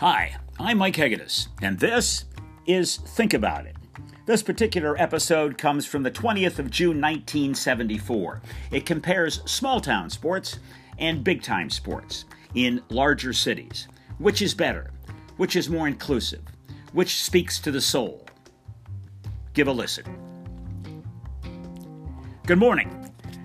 Hi, I'm Mike Hegedus, and this is Think About It. This particular episode comes from the 20th of June 1974. It compares small town sports and big time sports in larger cities. Which is better? Which is more inclusive? Which speaks to the soul? Give a listen. Good morning.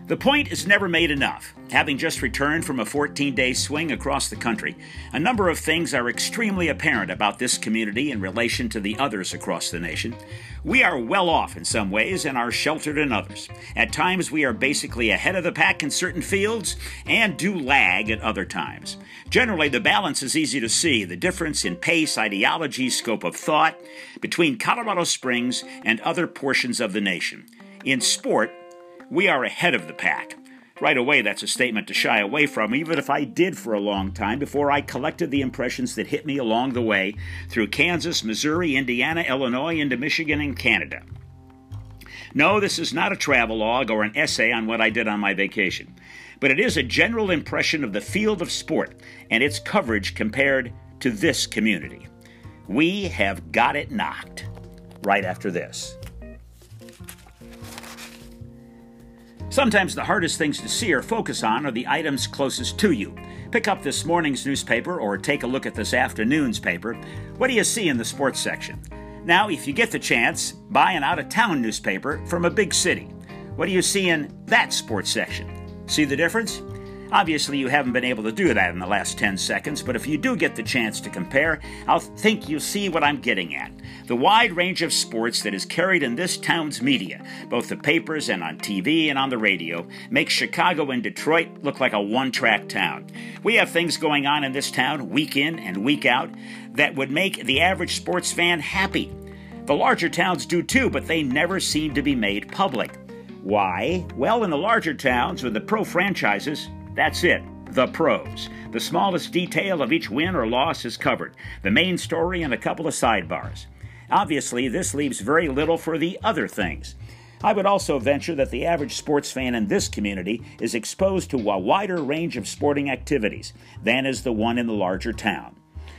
The point is never made enough. Having just returned from a 14 day swing across the country, a number of things are extremely apparent about this community in relation to the others across the nation. We are well off in some ways and are sheltered in others. At times, we are basically ahead of the pack in certain fields and do lag at other times. Generally, the balance is easy to see the difference in pace, ideology, scope of thought between Colorado Springs and other portions of the nation. In sport, we are ahead of the pack. Right away, that's a statement to shy away from, even if I did for a long time before I collected the impressions that hit me along the way through Kansas, Missouri, Indiana, Illinois, into Michigan and Canada. No, this is not a travelogue or an essay on what I did on my vacation, but it is a general impression of the field of sport and its coverage compared to this community. We have got it knocked. Right after this. Sometimes the hardest things to see or focus on are the items closest to you. Pick up this morning's newspaper or take a look at this afternoon's paper. What do you see in the sports section? Now, if you get the chance, buy an out of town newspaper from a big city. What do you see in that sports section? See the difference? Obviously, you haven't been able to do that in the last 10 seconds, but if you do get the chance to compare, I'll think you'll see what I'm getting at. The wide range of sports that is carried in this town's media, both the papers and on TV and on the radio, makes Chicago and Detroit look like a one track town. We have things going on in this town week in and week out that would make the average sports fan happy. The larger towns do too, but they never seem to be made public. Why? Well, in the larger towns with the pro franchises, that's it. The pros. The smallest detail of each win or loss is covered, the main story, and a couple of sidebars. Obviously, this leaves very little for the other things. I would also venture that the average sports fan in this community is exposed to a wider range of sporting activities than is the one in the larger town.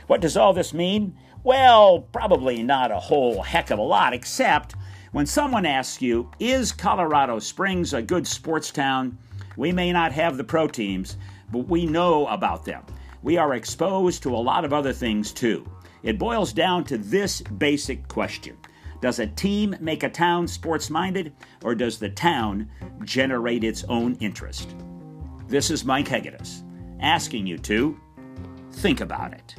What does all this mean? Well, probably not a whole heck of a lot, except when someone asks you, Is Colorado Springs a good sports town? We may not have the pro teams, but we know about them. We are exposed to a lot of other things too. It boils down to this basic question Does a team make a town sports minded, or does the town generate its own interest? This is Mike Hegedus asking you to think about it.